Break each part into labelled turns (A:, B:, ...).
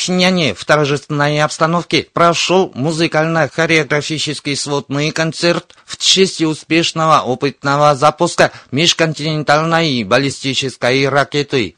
A: Пхеньяне в торжественной обстановке прошел музыкально-хореографический сводный концерт в честь успешного опытного запуска межконтинентальной баллистической ракеты.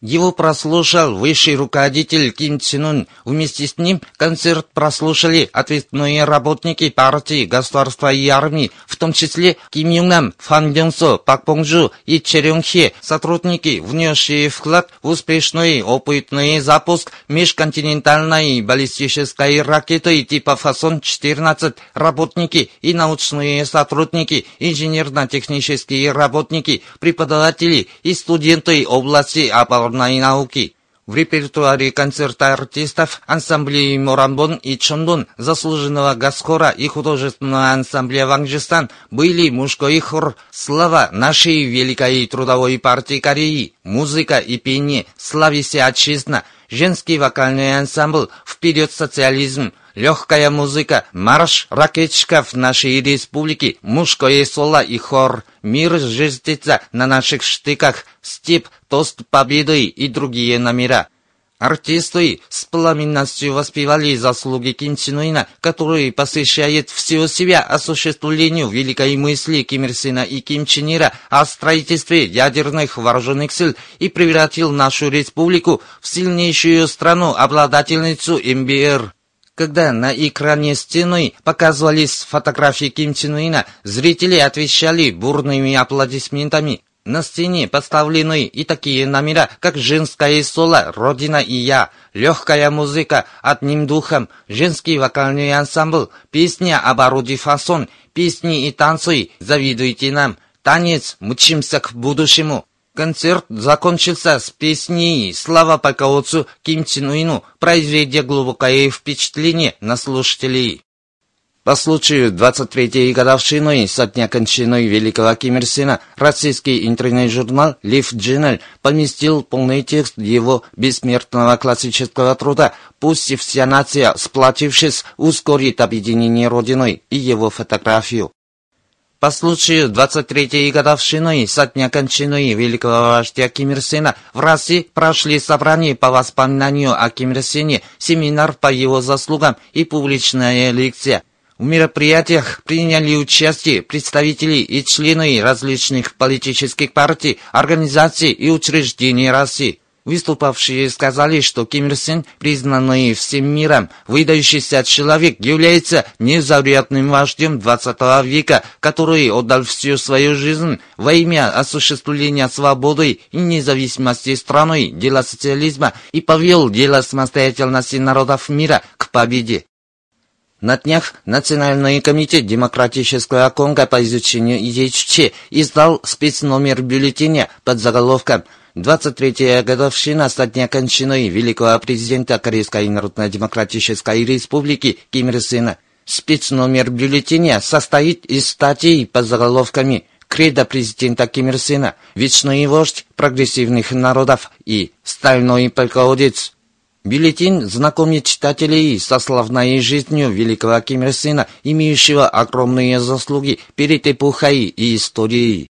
A: Его прослушал высший руководитель Ким Чен Ун. Вместе с ним концерт прослушали ответственные работники партии, государства и армии, в том числе Ким Юн Нам, Фан Бён Со, Пак Бong Жу и Черён Хе, сотрудники, внесшие вклад в успешный опытный запуск межконтинентальной баллистической ракеты типа Фасон-14, работники и научные сотрудники, инженерно-технические работники, преподаватели и студенты области обороны народной науки. В репертуаре концерта артистов ансамблей Морамбон и Чондон, заслуженного Гаскора и художественного ансамбля Вангжистан были мужской хор «Слава нашей Великой Трудовой партии Кореи», музыка и пение «Славися отчизна», женский вокальный ансамбль «Вперед социализм», легкая музыка, марш ракетчиков нашей республики, мужское соло и хор, мир жестится на наших штыках, степ, тост победы и другие номера. Артисты с пламенностью воспевали заслуги Ким который посвящает всего себя осуществлению великой мысли Ким Ир Сена и Ким Чен Ира о строительстве ядерных вооруженных сил и превратил нашу республику в сильнейшую страну, обладательницу МБР. Когда на экране стены показывались фотографии Ким Чен Ына, зрители отвечали бурными аплодисментами. На стене поставлены и такие номера, как «Женское соло», «Родина и я», «Легкая музыка», «Одним духом», «Женский вокальный ансамбль», «Песня об ороде фасон», «Песни и танцы», «Завидуйте нам», «Танец», «Мчимся к будущему», Концерт закончился с песней «Слава полководцу Ким Чен Уину», произведя глубокое впечатление на слушателей. По случаю 23-й годовщины со дня кончины великого Ким Ир Сена российский интернет-журнал Leaf Journal поместил полный текст его бессмертного классического труда «Пусть вся нация, сплотившись, ускорит объединение Родиной» и его фотографию. По случаю 23-й годовщины со дня кончины великого вождя Ким Ир Сена в России прошли собрания по воспоминанию о Ким Ир Сене, семинар по его заслугам и публичная лекция. В мероприятиях приняли участие представители и члены различных политических партий, организаций и учреждений России. Выступавшие сказали, что Ким Ир Сен, признанный всем миром, выдающийся человек, является незаурядным вождем 20 века, который отдал всю свою жизнь во имя осуществления свободы и независимости страны, дела социализма и повел дело самостоятельности народов мира к победе. На днях Национальный комитет Демократического Конго по изучению идей ЧЧ издал спецномер бюллетеня под заголовком 23-я годовщина со дня кончины великого президента Корейской Народно-Демократической Республики Ким Ир Сена. Спецномер бюллетеня состоит из статей под заголовками «Кредо президента Ким Ир Сена», «Вечный вождь прогрессивных народов» и «Стальной полководец». Бюллетень знакомит читателей со славной жизнью великого Ким Ир Сена, имеющего огромные заслуги перед эпохой и историей.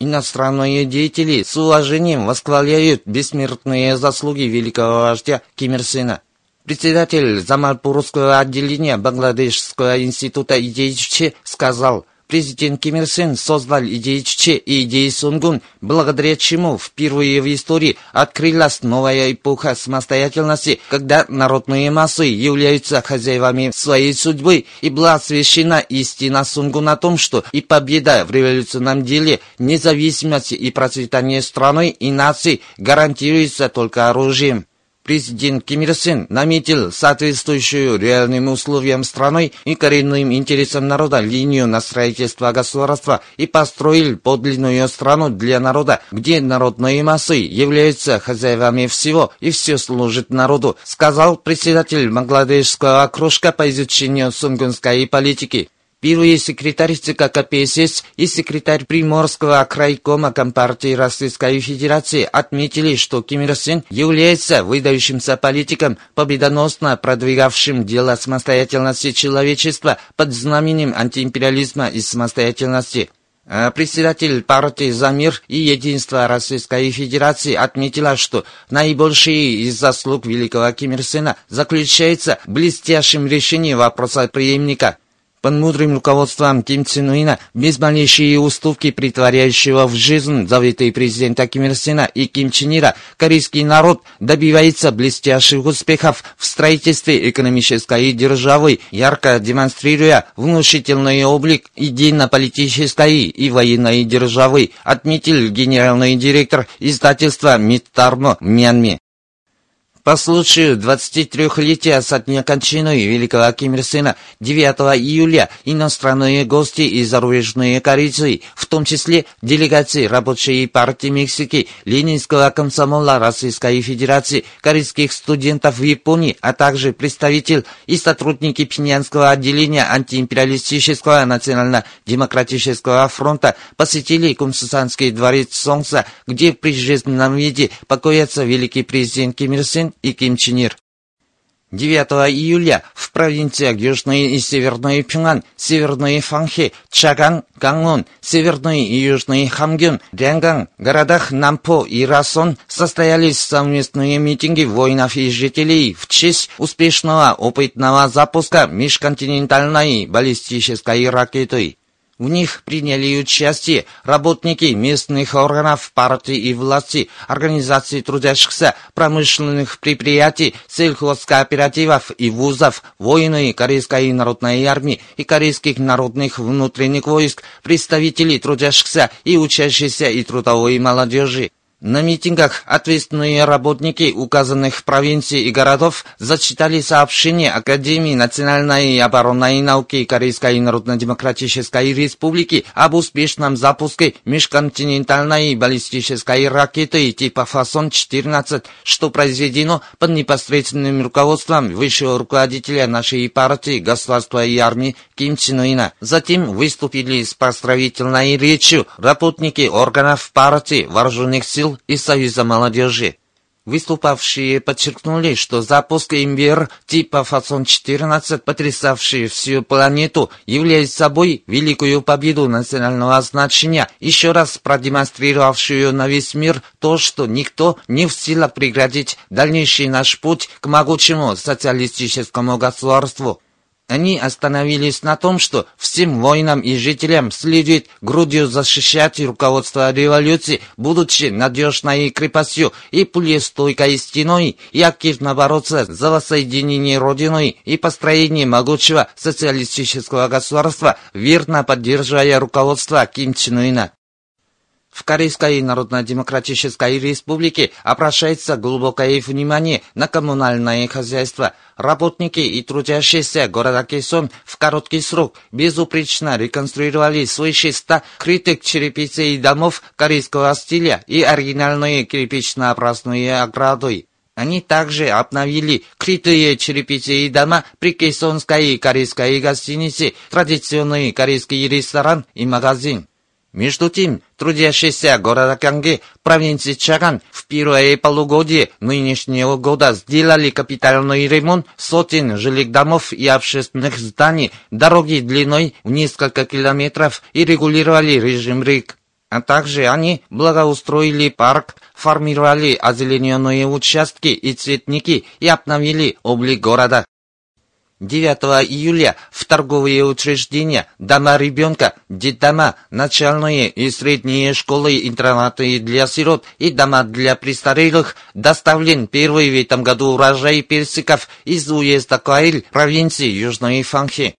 A: Иностранные деятели с уважением восхваляют бессмертные заслуги великого вождя Ким Ир Сена. Председатель Замальпурского отделения Бангладешского института идей сказал – Президент Ким Ир Сен создал идеи Чче и идеи Сунгун, благодаря чему впервые в истории открылась новая эпоха самостоятельности, когда народные массы являются хозяевами своей судьбы, и была освящена истина Сунгун о том, что и победа в революционном деле, независимость и процветание страны и нации гарантируется только оружием. Президент Ким Ир Сен наметил соответствующую реальным условиям страной и коренным интересам народа линию на строительство государства и построил подлинную страну для народа, где народные массы являются хозяевами всего и все служит народу, сказал председатель Бангладешского окружка по изучению сунгунской политики. Первый секретарь ЦК КПСС и секретарь Приморского крайкома Компартии Российской Федерации отметили, что Ким Ир Сен является выдающимся политиком, победоносно продвигавшим дело самостоятельности человечества под знаменем антиимпериализма и самостоятельности. А председатель партии «За мир и единство Российской Федерации» отметила, что наибольший из заслуг великого Ким Ир Сена заключается в блестящем решении вопроса преемника – под мудрым руководством Ким Чен Уина, без малейшей уступки притворяющего в жизнь заветы президента Ким Ир Сена и Ким Чен Ира, корейский народ добивается блестящих успехов в строительстве экономической державы, ярко демонстрируя внушительный облик идейно-политической и военной державы, отметил генеральный директор издательства Миттарно в Мьянме. По случаю 23-летия со дня кончины великого Ким Ир Сена 9 июля иностранные гости и зарубежные корейцы, в том числе делегации рабочей партии Мексики, Ленинского комсомола Российской Федерации, корейских студентов в Японии, а также представитель и сотрудники Пинянского отделения антиимпериалистического национально-демократического фронта посетили Кумсусанский дворец Солнца, где в прижизненном виде покоится великий президент Ким Ир Сен и Ким Чен Ир. 9 июля в провинциях Южный и Северный Пюнган, Северный Фанхи, Чаган, Гангун, Северный и Южный Хамгюн, Лянган, городах Нампо и Расон состоялись совместные митинги воинов и жителей в честь успешного опытного запуска межконтинентальной баллистической ракеты. В них приняли участие работники местных органов партии и власти, организаций трудящихся, промышленных предприятий, сельхозкооперативов и вузов, воины Корейской народной армии и корейских народных внутренних войск, представители трудящихся и учащихся и трудовой молодежи. На митингах ответственные работники указанных провинций и городов зачитали сообщение Академии национальной и оборонной науки Корейской Народно-Демократической Республики об успешном запуске межконтинентальной баллистической ракеты типа «Фасон-14», что произведено под непосредственным руководством высшего руководителя нашей партии, государства и армии Ким Чен Ына. Затем выступили с поздравительной речью работники органов партии, вооруженных сил сил и Союза молодежи. Выступавшие подчеркнули, что запуск «Имбер» типа «Фасон-14», потрясавший всю планету, является собой великую победу национального значения, еще раз продемонстрировавшую на весь мир то, что никто не в силах преградить дальнейший наш путь к могучему социалистическому государству. Они остановились на том, что всем воинам и жителям следует грудью защищать руководство революции, будучи надежной крепостью и пулестойкой стеной, и активно бороться за воссоединение Родиной и построение могучего социалистического государства, верно поддерживая руководство Ким Чен Ына. В Корейской Народно-Демократической Республике обращается глубокое внимание на коммунальное хозяйство. Работники и трудящиеся города Кесон в короткий срок безупречно реконструировали свыше 100 крытых черепицей домов корейского стиля и оригинальные кирпично-образные ограды. Они также обновили крытые черепичные дома при Кейсонской корейской гостинице, традиционный корейский ресторан и магазин. Между тем, трудящиеся города Канги, провинции Чаган, в первое полугодие нынешнего года сделали капитальный ремонт сотен жилых домов и общественных зданий, дороги длиной в несколько километров и регулировали режим рек. А также они благоустроили парк, формировали озелененные участки и цветники и обновили облик города. 9 июля в торговые учреждения, дома ребенка, детдома, начальные и средние школы, интернаты для сирот и дома для престарелых доставлен первый в этом году урожай персиков из уезда Каиль, провинции Южной Фанхи.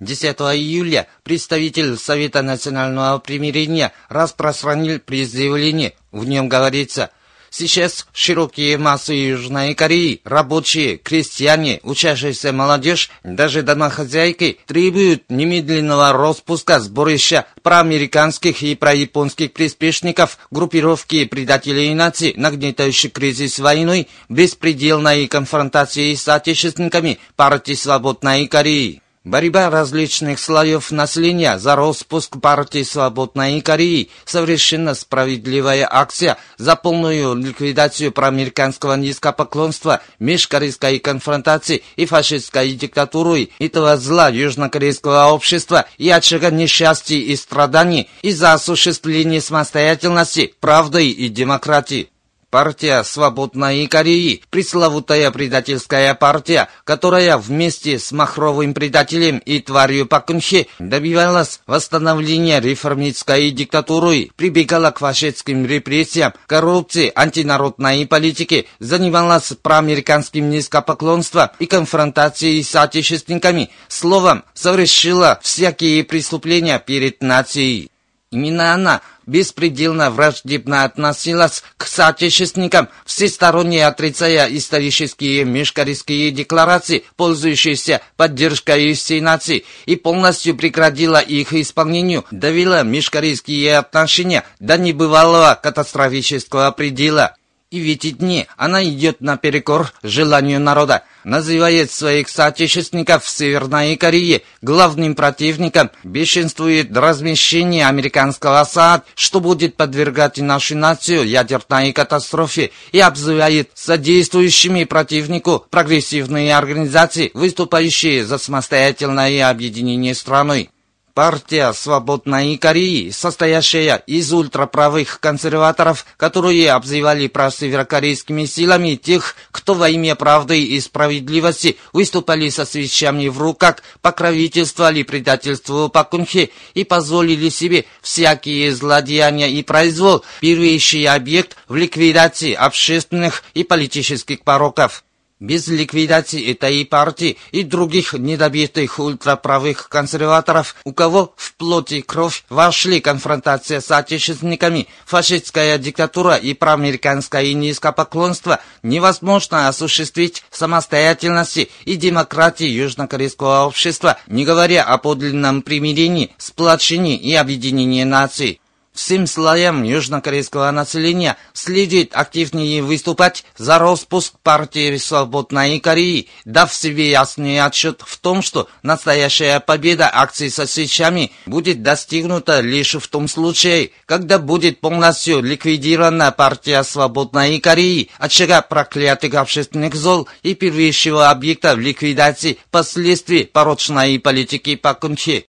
A: 10 июля представитель Совета национального примирения распространил призывление. В нем говорится – Сейчас широкие массы Южной Кореи, рабочие, крестьяне, учащаяся молодежь, даже домохозяйки требуют немедленного распуска сборища проамериканских и прояпонских приспешников, группировки предателей наций, нагнетающих кризис войной, беспределной конфронтации с отечественниками партии Свободной Кореи. Борьба различных слоев населения за распуск партии Свободной Кореи – совершенно справедливая акция за полную ликвидацию проамериканского низкопоклонства, межкорейской конфронтации и фашистской диктатуры этого зла южнокорейского общества и очага несчастья и страданий и за осуществление самостоятельности, правды и демократии. Партия Свободной Кореи, пресловутая предательская партия, которая вместе с махровым предателем и тварью Пакунхе добивалась восстановления реформистской диктатуры, прибегала к фашистским репрессиям, коррупции, антинародной политике, занималась проамериканским низкопоклонством и конфронтацией с отечественниками, словом, совершила всякие преступления перед нацией. Именно она беспредельно враждебно относилась к соотечественникам, всесторонне отрицая исторические межкорейские декларации, пользующиеся поддержкой всей нации, и полностью прекратила их исполнению, довела межкорейские отношения до небывалого катастрофического предела. И в эти дни. Она идет наперекор желанию народа, называет своих соотечественников в Северной Корее главным противником, бешенствует размещение американского САД, что будет подвергать нашу нацию ядерной катастрофе, и обзывает содействующими противнику прогрессивные организации, выступающие за самостоятельное объединение страной. Партия Свободной Кореи, состоящая из ультраправых консерваторов, которые обзывали просеверокорейскими силами тех, кто во имя правды и справедливости выступали со свечами в руках, покровительствовали предательству Пакунхе и позволили себе всякие злодеяния и произвол, первейший объект в ликвидации общественных и политических пороков. Без ликвидации этой партии и других недобитых ультраправых консерваторов, у кого в плоти кровь вошли конфронтация с отечественниками, фашистская диктатура и проамериканское низкопоклонство, невозможно осуществить самостоятельности и демократии южнокорейского общества, не говоря о подлинном примирении, сплочении и объединении наций всем слоям южнокорейского населения следует активнее выступать за распуск партии Свободной Кореи, дав себе ясный отчет в том, что настоящая победа акций со свечами будет достигнута лишь в том случае, когда будет полностью ликвидирована партия Свободной Кореи, очага проклятых общественных зол и первейшего объекта в ликвидации последствий порочной политики Пакунхи.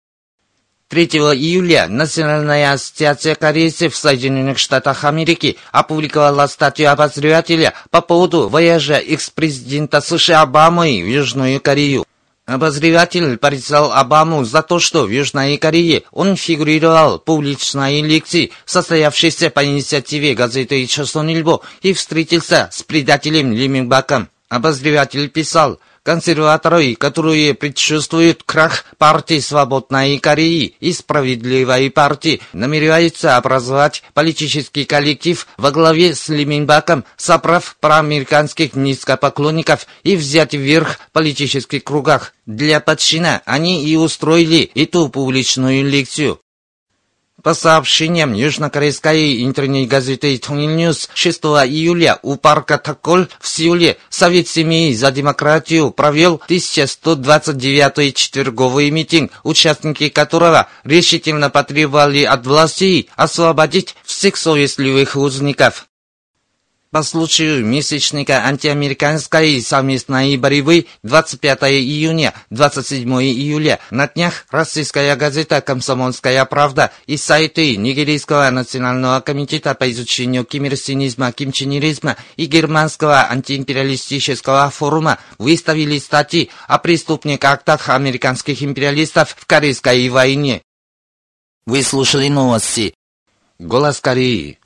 A: 3 июля Национальная ассоциация корейцев в Соединенных Штатах Америки опубликовала статью обозревателя по поводу вояжа экс-президента США Обамы в Южную Корею. Обозреватель порицал Обаму за то, что в Южной Корее он фигурировал в публичной лекции, состоявшейся по инициативе газеты «Чосонильбо» и встретился с предателем Ли Минбаком. Обозреватель писал – консерваторы, которые предчувствуют крах партии Свободной Кореи и Справедливой партии, намереваются образовать политический коллектив во главе с Лиминбаком, собрав проамериканских низкопоклонников и взять вверх в политических кругах. Для подчина они и устроили эту публичную лекцию. По сообщениям южнокорейской интернет-газеты «Тонильньюс» 6 июля у парка Таколь в Сеуле Совет семьи за демократию провел 1129-й четверговый митинг, участники которого решительно потребовали от властей освободить всех совестливых узников. По случаю месячника антиамериканской совместной борьбы 25 июня, 27 июля на днях российская газета «Комсомольская правда» и сайты Нигерийского национального комитета по изучению кимирсинизма, кимчинеризма и германского антиимпериалистического форума выставили статьи о преступных актах американских империалистов в Корейской войне. Вы слушали новости. Голос Кореи.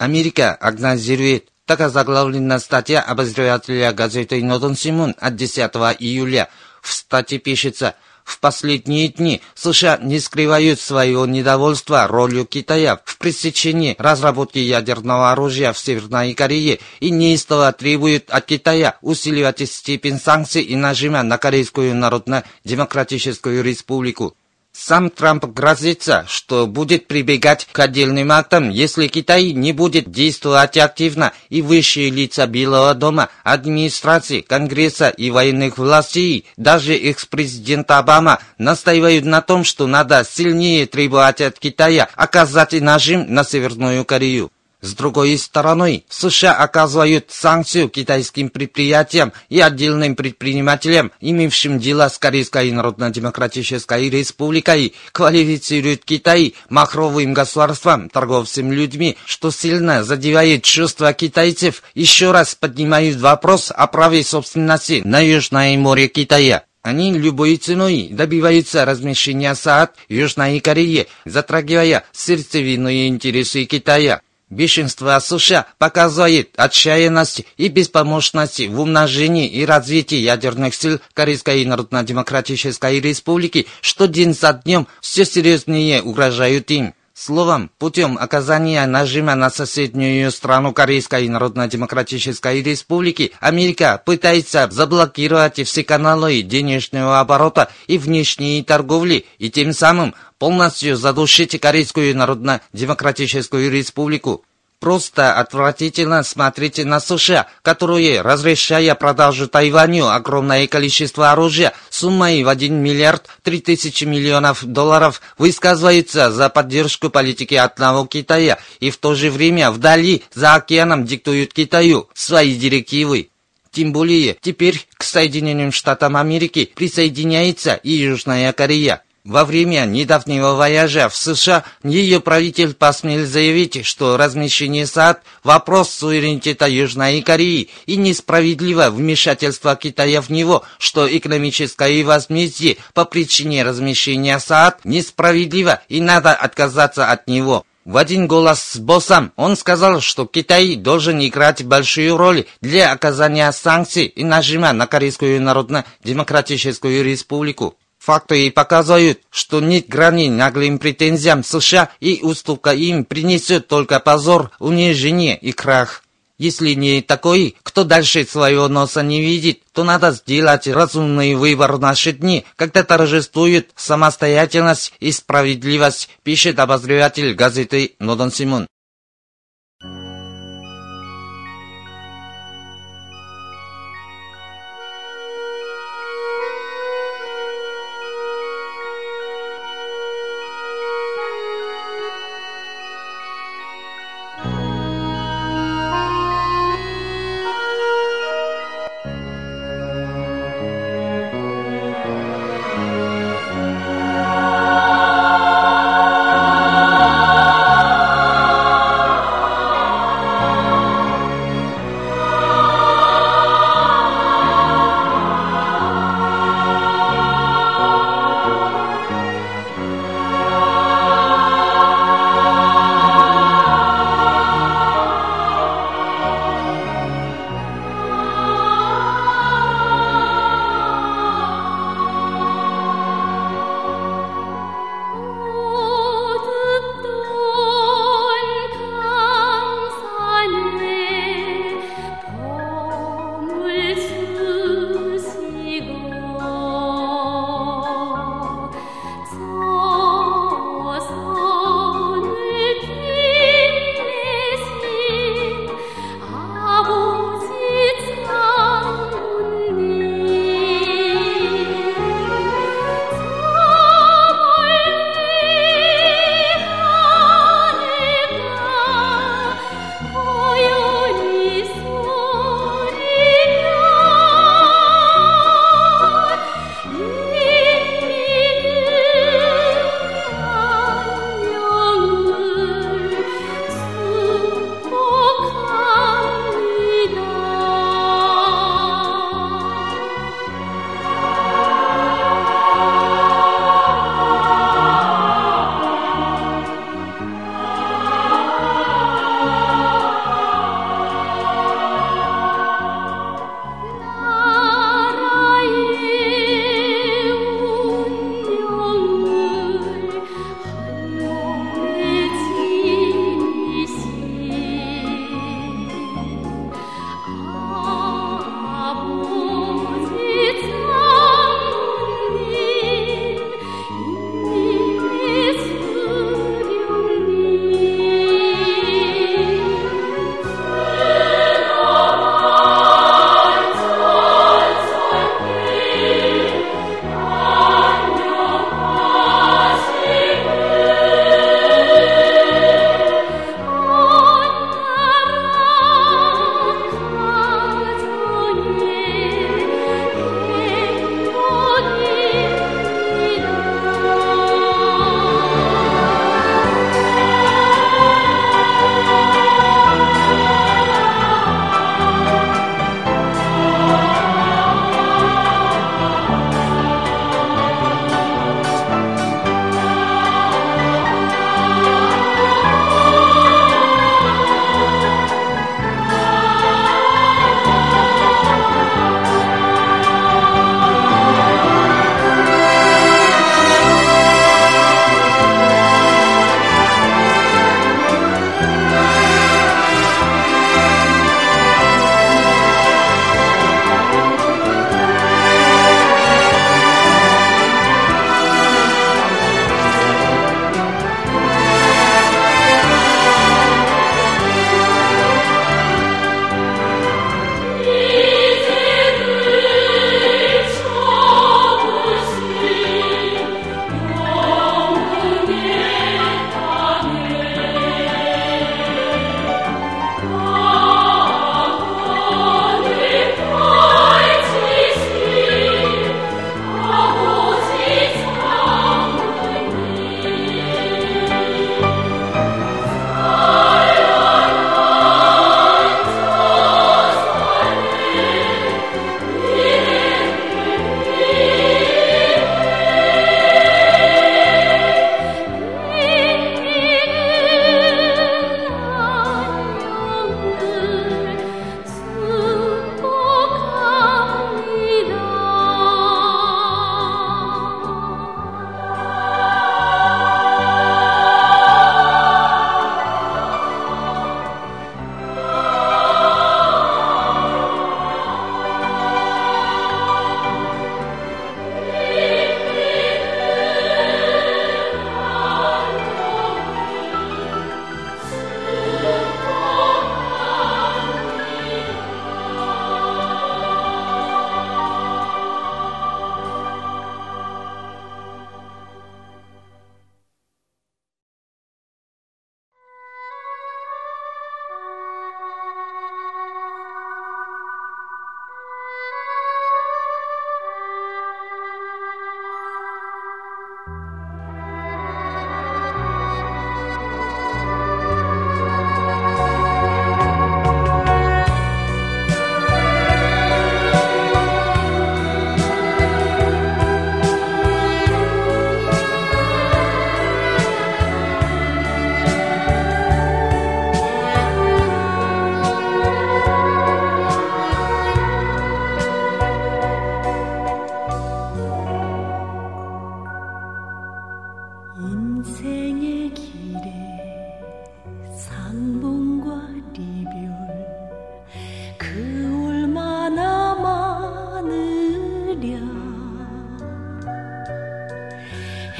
A: Америка агнозирует так озаглавлена статья обозревателя газеты «Нотон Симон» от 10 июля. В статье пишется, В последние дни США не скрывают своего недовольства ролью Китая в пресечении разработки ядерного оружия в Северной Корее и неистово требуют от Китая усиливать степень санкций и нажима на Корейскую Народно-Демократическую Республику. Сам Трамп грозится, что будет прибегать к отдельным актам, если Китай не будет действовать активно, и высшие лица Белого дома, администрации, Конгресса и военных властей, даже экс-президент Обама, настаивают на том, что надо сильнее требовать от Китая оказать нажим на Северную Корею. С другой стороны, США оказывают санкцию китайским предприятиям и отдельным предпринимателям, имевшим дела с Корейской Народно-Демократической Республикой, квалифицируют Китай махровым государством, торговцем людьми, что сильно задевает чувства китайцев, еще раз поднимают вопрос о праве собственности на Южное море Китая. Они любой ценой добиваются размещения СААД в Южной Корее, затрагивая сердцевинные интересы Китая. Бешенство США показывает отчаянность и беспомощность в умножении и развитии ядерных сил Корейской Народно-Демократической Республики, что день за днем все серьезнее угрожают им. Словом, путем оказания нажима на соседнюю страну Корейской Народно-Демократической Республики, Америка пытается заблокировать все каналы денежного оборота и внешней торговли, и тем самым полностью задушить Корейскую Народно-Демократическую Республику. Просто отвратительно смотрите на США, которые, разрешая продажу Тайваню огромное количество оружия суммой в 1 миллиард 3 тысячи миллионов долларов, высказываются за поддержку политики одного Китая и в то же время вдали, за океаном, диктуют Китаю свои директивы. Тем более, теперь к Соединенным Штатам Америки присоединяется и Южная Корея. Во время недавнего вояжа в США ее правитель посмел заявить, что размещение САД – вопрос суверенитета Южной Кореи и несправедливо вмешательство Китая в него, что экономическое возмездие по причине размещения САД несправедливо и надо отказаться от него. В один голос с боссом он сказал, что Китай должен играть большую роль для оказания санкций и нажима на Корейскую Народно-Демократическую Республику. Факты и показывают, что нет грани наглым претензиям США и уступка им принесет только позор, унижение и крах. Если не такой, кто дальше своего носа не видит, то надо сделать разумный выбор в наши дни, когда торжествует самостоятельность и справедливость, пишет обозреватель газеты Нодон Симон.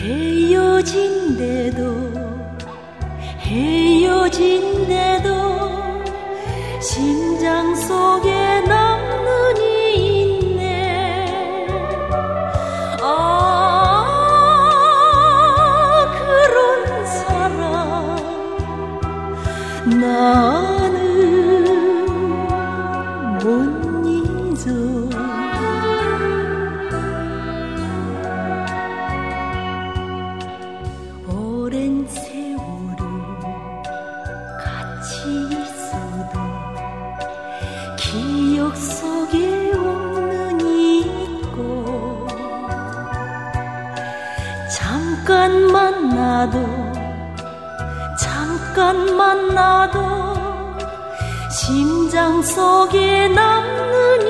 B: 헤어진대도 헤어진대도 심장 속에 나 마음속에 남는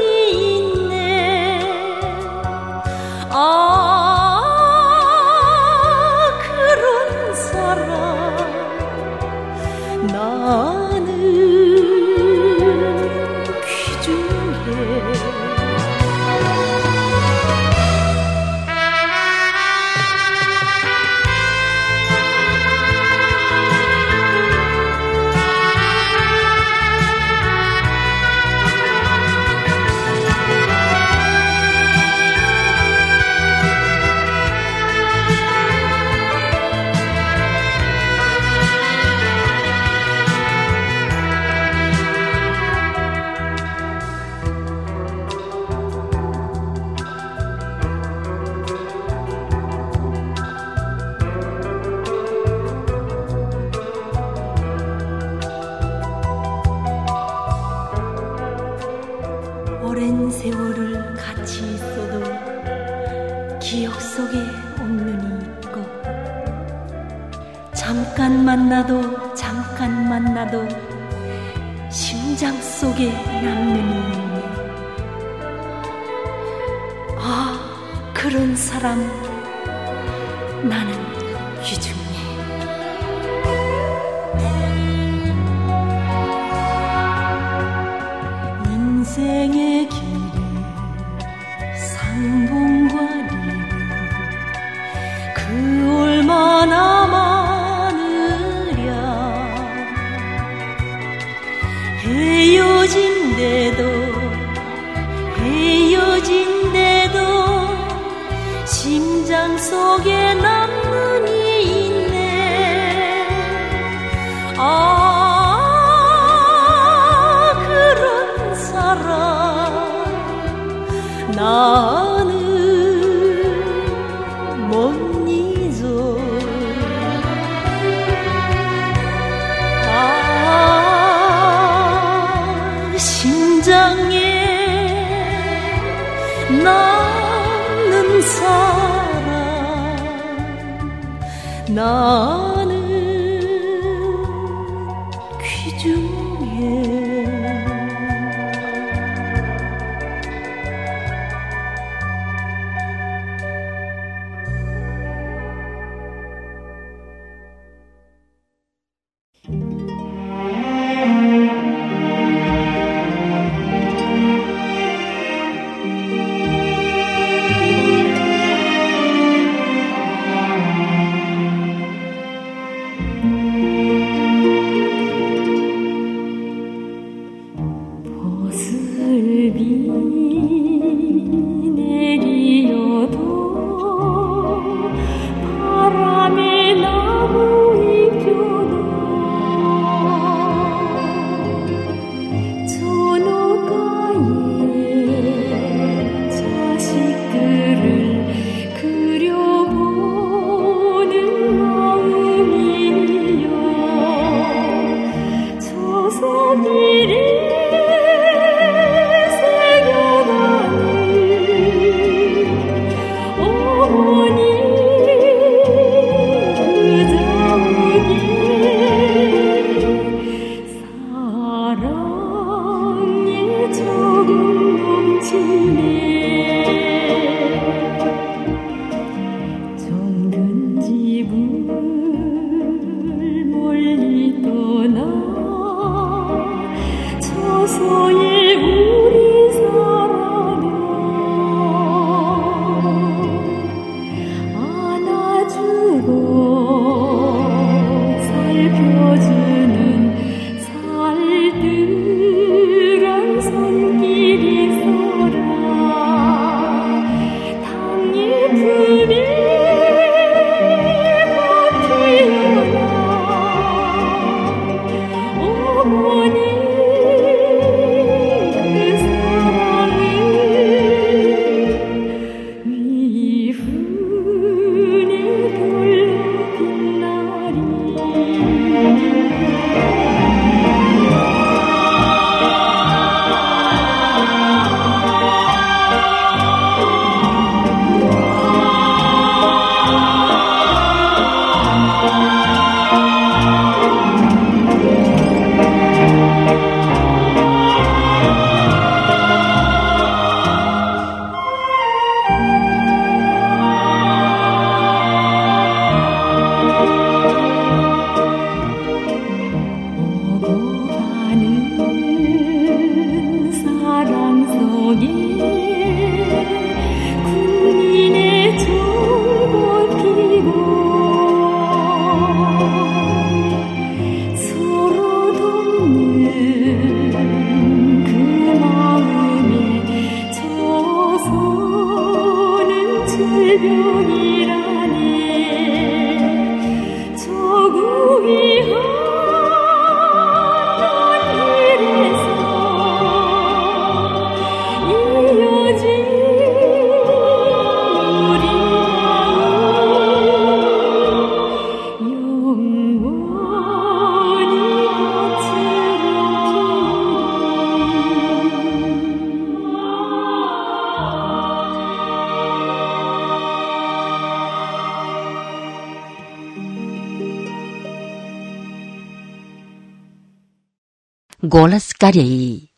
C: Голос Кореи.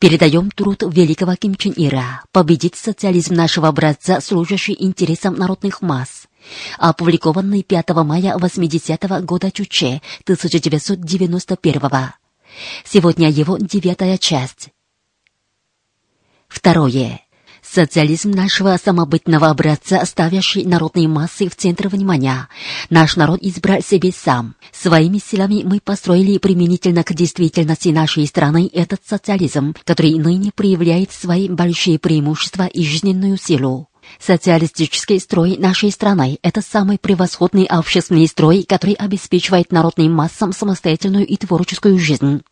C: Передаем труд великого Ким Чен Ира «Победить социализм нашего образца, служащий интересам народных масс», опубликованный 5 мая 80 -го года Чуче 1991 -го. Сегодня его девятая часть. Второе. Социализм нашего самобытного образца, ставящий народные массы в центр внимания. Наш народ избрал себе сам. Своими силами мы построили применительно к действительности нашей страны этот социализм, который ныне проявляет свои большие преимущества и жизненную силу. Социалистический строй нашей страны – это самый превосходный общественный строй, который обеспечивает народным массам самостоятельную и творческую жизнь.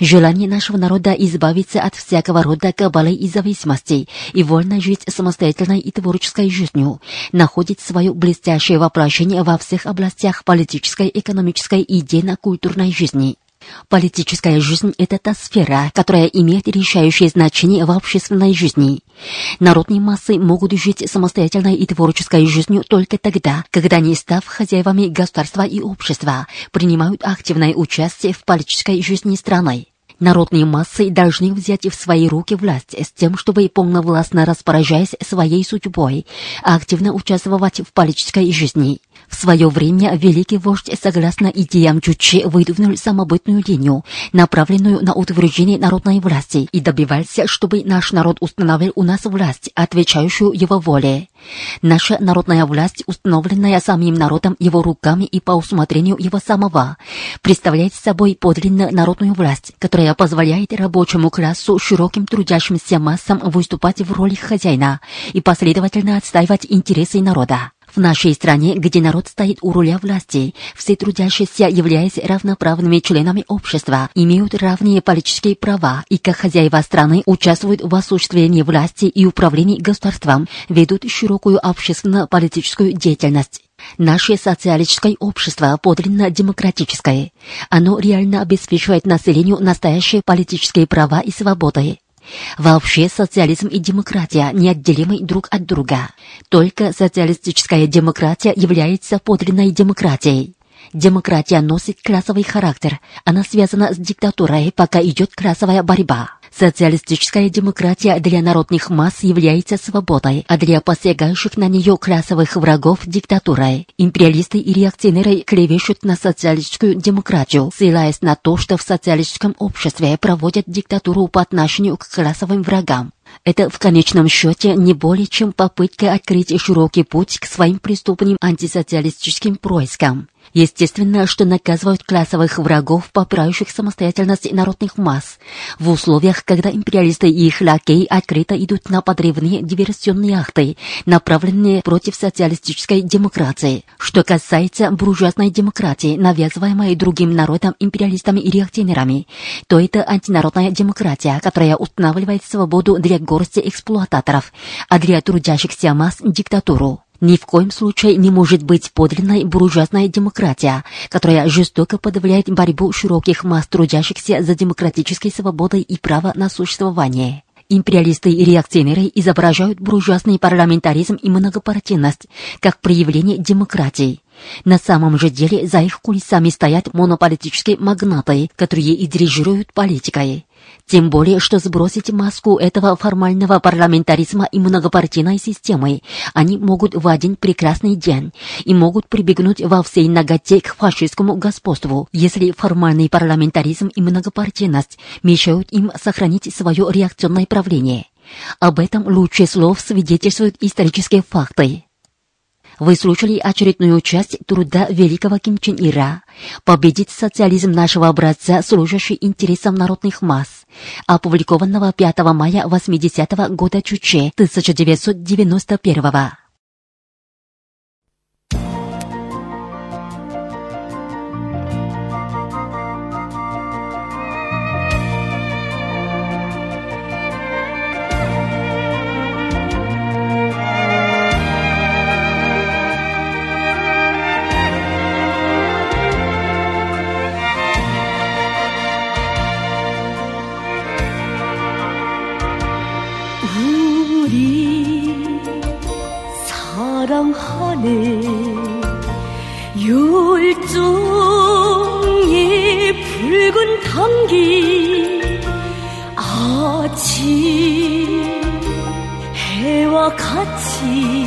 C: Желание нашего народа избавиться от всякого рода кабалы и зависимостей и вольно жить самостоятельной и творческой жизнью находит свое блестящее воплощение во всех областях политической, экономической и идейно-культурной жизни. Политическая жизнь – это та сфера, которая имеет решающее значение в общественной жизни. Народные массы могут жить самостоятельной и творческой жизнью только тогда, когда они, став хозяевами государства и общества, принимают активное участие в политической жизни страны. Народные массы должны взять в свои руки власть с тем, чтобы полновластно распоряжаясь своей судьбой, активно участвовать в политической жизни. В свое время великий вождь, согласно идеям Чучи, выдвинул самобытную линию, направленную на утверждение народной власти, и добивался, чтобы наш народ установил у нас власть, отвечающую его воле. Наша народная власть, установленная самим народом его руками и по усмотрению его самого, представляет собой подлинно народную власть, которая позволяет рабочему классу, широким трудящимся массам выступать в роли хозяина и последовательно отстаивать интересы народа. В нашей стране, где народ стоит у руля власти, все трудящиеся, являясь равноправными членами общества, имеют равные политические права и как хозяева страны участвуют в осуществлении власти и управлении государством, ведут широкую общественно-политическую деятельность. Наше социалистическое общество подлинно демократическое. Оно реально обеспечивает населению настоящие политические права и свободы. Вообще социализм и демократия неотделимы друг от друга. Только социалистическая демократия является подлинной демократией. Демократия носит классовый характер. Она связана с диктатурой, пока идет классовая борьба. Социалистическая демократия для народных масс является свободой, а для посягающих на нее классовых врагов – диктатурой. Империалисты и реакционеры клевещут на социалистическую демократию, ссылаясь на то, что в социалистическом обществе проводят диктатуру по отношению к классовым врагам. Это в конечном счете не более чем попытка открыть широкий путь к своим преступным антисоциалистическим проискам. Естественно, что наказывают классовых врагов, поправивших самостоятельность народных масс, в условиях, когда империалисты и их лакеи открыто идут на подрывные диверсионные акты, направленные против социалистической демократии. Что касается буржуазной демократии, навязываемой другим народам, империалистами и реакционерами, то это антинародная демократия, которая устанавливает свободу для горсти эксплуататоров, а для трудящихся масс – диктатуру. Ни в коем случае не может быть подлинной буржуазная демократия, которая жестоко подавляет борьбу широких масс трудящихся за демократической свободой и право на существование. Империалисты и реакционеры изображают буржуазный парламентаризм и многопартийность как проявление демократии. На самом же деле за их кулисами стоят монополитические магнаты, которые и дирижируют политикой. Тем более, что сбросить маску этого формального парламентаризма и многопартийной системы они могут в один прекрасный день и могут прибегнуть во всей ноготе к фашистскому господству, если формальный парламентаризм и многопартийность мешают им сохранить свое реакционное правление. Об этом лучше слов свидетельствуют исторические факты. Вы слушали очередную часть труда великого Ким Чен Ира «Победить социализм нашего образца, служащий интересам народных масс», опубликованного 5 мая 80 -го года Чуче 1991 -го.
B: 価値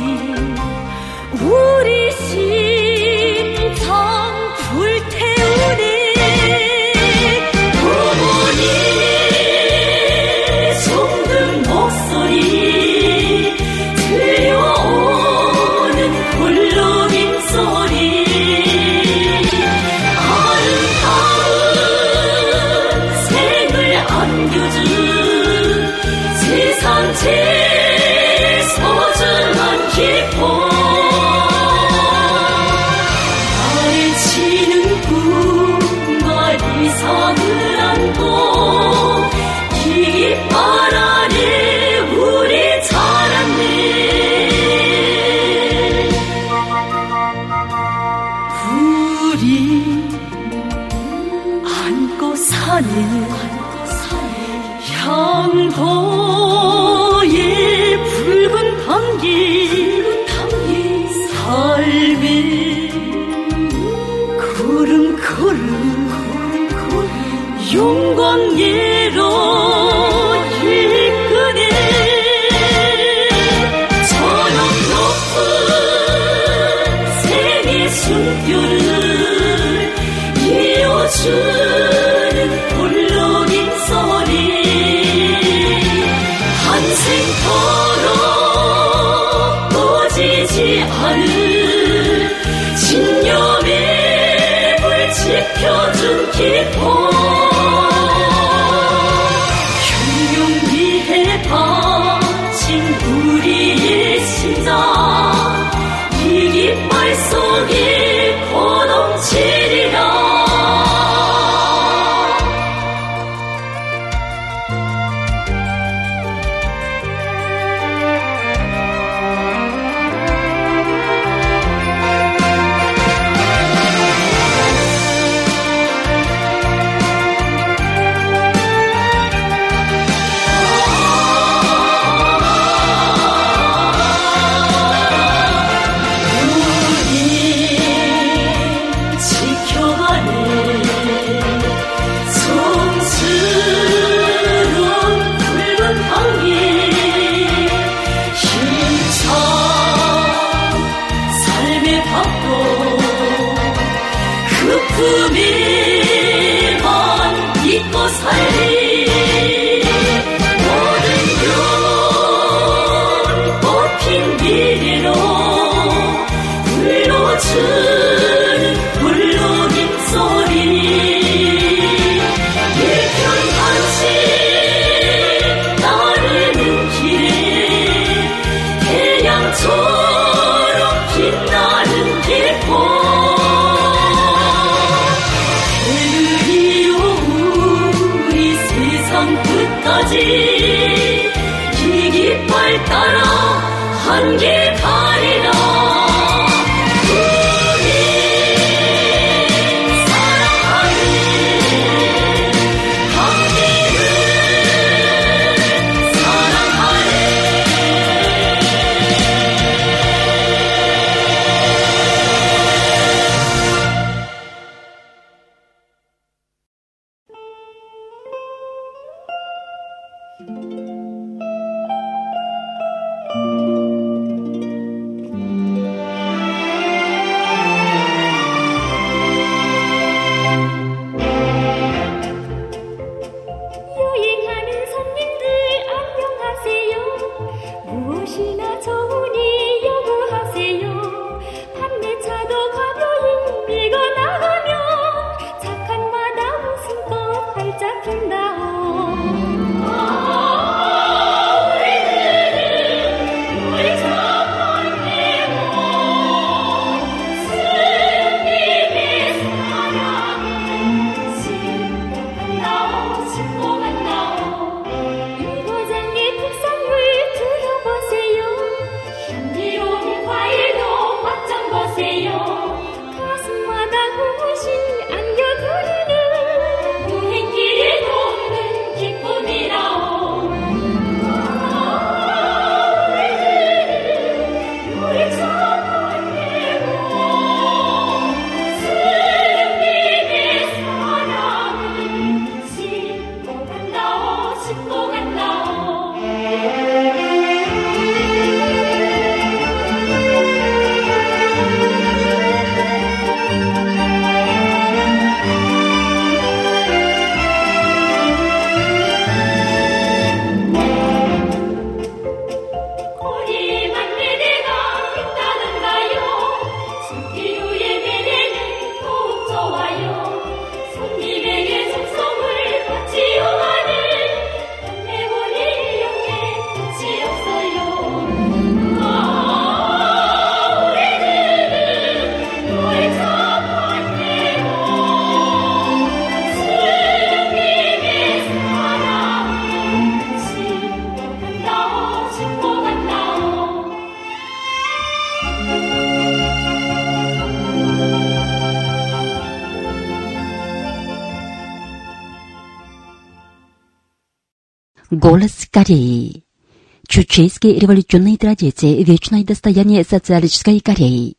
B: 别
C: 跑 Кореи. Чучейские революционные традиции – вечное достояние социалистической Кореи.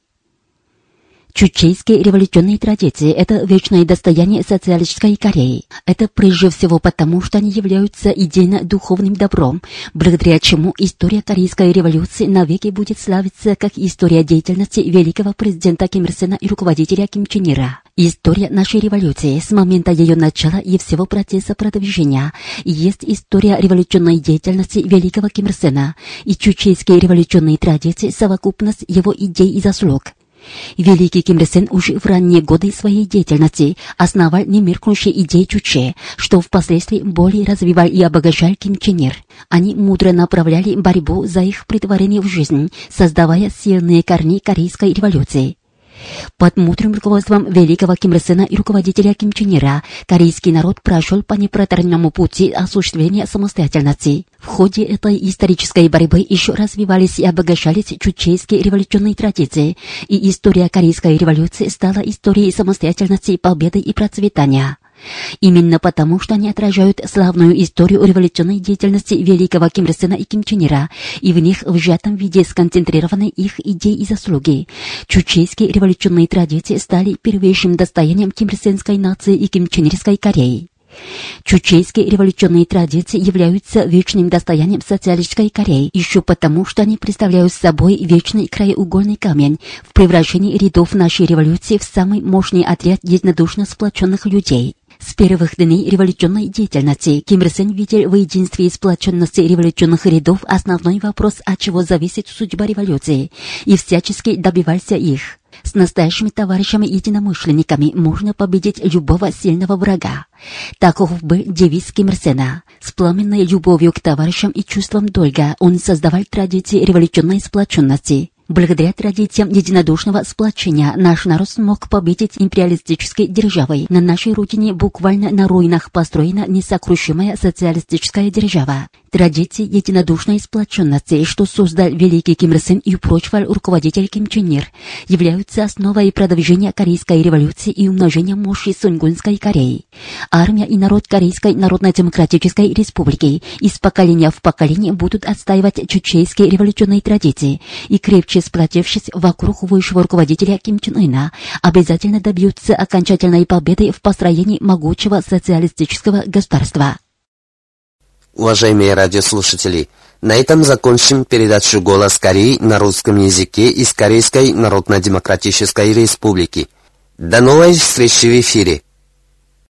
C: Чучейские революционные традиции – это вечное достояние социалистической Кореи. Это прежде всего потому, что они являются идейно-духовным добром, благодаря чему история Корейской революции навеки будет славиться как история деятельности великого президента Ким Ир Сена и руководителя Ким Чен Ира. История нашей революции с момента ее начала и всего процесса продвижения есть история революционной деятельности великого Ким Ир Сена и чучейские революционные традиции – совокупность его идей и заслуг. Великий Ким Ир Сен уже в ранние годы своей деятельности основал немеркнущие идеи Чуче, что впоследствии более развивал и обогащал Ким Чен Ир. Они мудро направляли борьбу за их притворение в жизнь, создавая сильные корни Корейской революции. Под мудрым руководством великого Ким Ир Сена и руководителя Ким Чен Ира корейский народ прошел по непроторенному пути осуществления самостоятельности. В ходе этой исторической борьбы еще развивались и обогащались чучейские революционные традиции, и история Корейской революции стала историей самостоятельности, победы и процветания. Именно потому, что они отражают славную историю революционной деятельности великого Ким Ир Сена и Ким Чен Ира, и в них в сжатом виде сконцентрированы их идеи и заслуги. Чучейские революционные традиции стали первейшим достоянием Ким Ир Сенской нации и Ким Чен Ирской Кореи. Чучейские революционные традиции являются вечным достоянием социалистической Кореи, еще потому, что они представляют собой вечный краеугольный камень в превращении рядов нашей революции в самый мощный отряд единодушно сплоченных людей. С первых дней революционной деятельности Ким Ир Сен видел в единстве и сплоченности революционных рядов основной вопрос, от чего зависит судьба революции, и всячески добивался их. С настоящими товарищами-единомышленниками можно победить любого сильного врага. Таков был девиз Ким Ир Сена. С пламенной любовью к товарищам и чувством долга он создавал традиции революционной сплоченности. Благодаря традициям единодушного сплочения наш народ смог победить империалистической державой. На нашей родине буквально на руинах построена несокрушимая социалистическая держава. Традиции единодушной сплоченности, что создал великий Ким Ир Сен и упрочивал руководитель Ким Чен Ир, являются основой продвижения Корейской революции и умножения мощи Сунгунской Кореи. Армия и народ Корейской Народно-Демократической Республики из поколения в поколение будут отстаивать чучейские революционные традиции и крепче сплотившись вокруг высшего руководителя Ким Чен Ына, обязательно добьются окончательной победы в построении могучего социалистического государства.
A: Уважаемые радиослушатели, на этом закончим передачу «Голос Кореи» на русском языке из Корейской Народно-Демократической Республики. До новой встречи в эфире!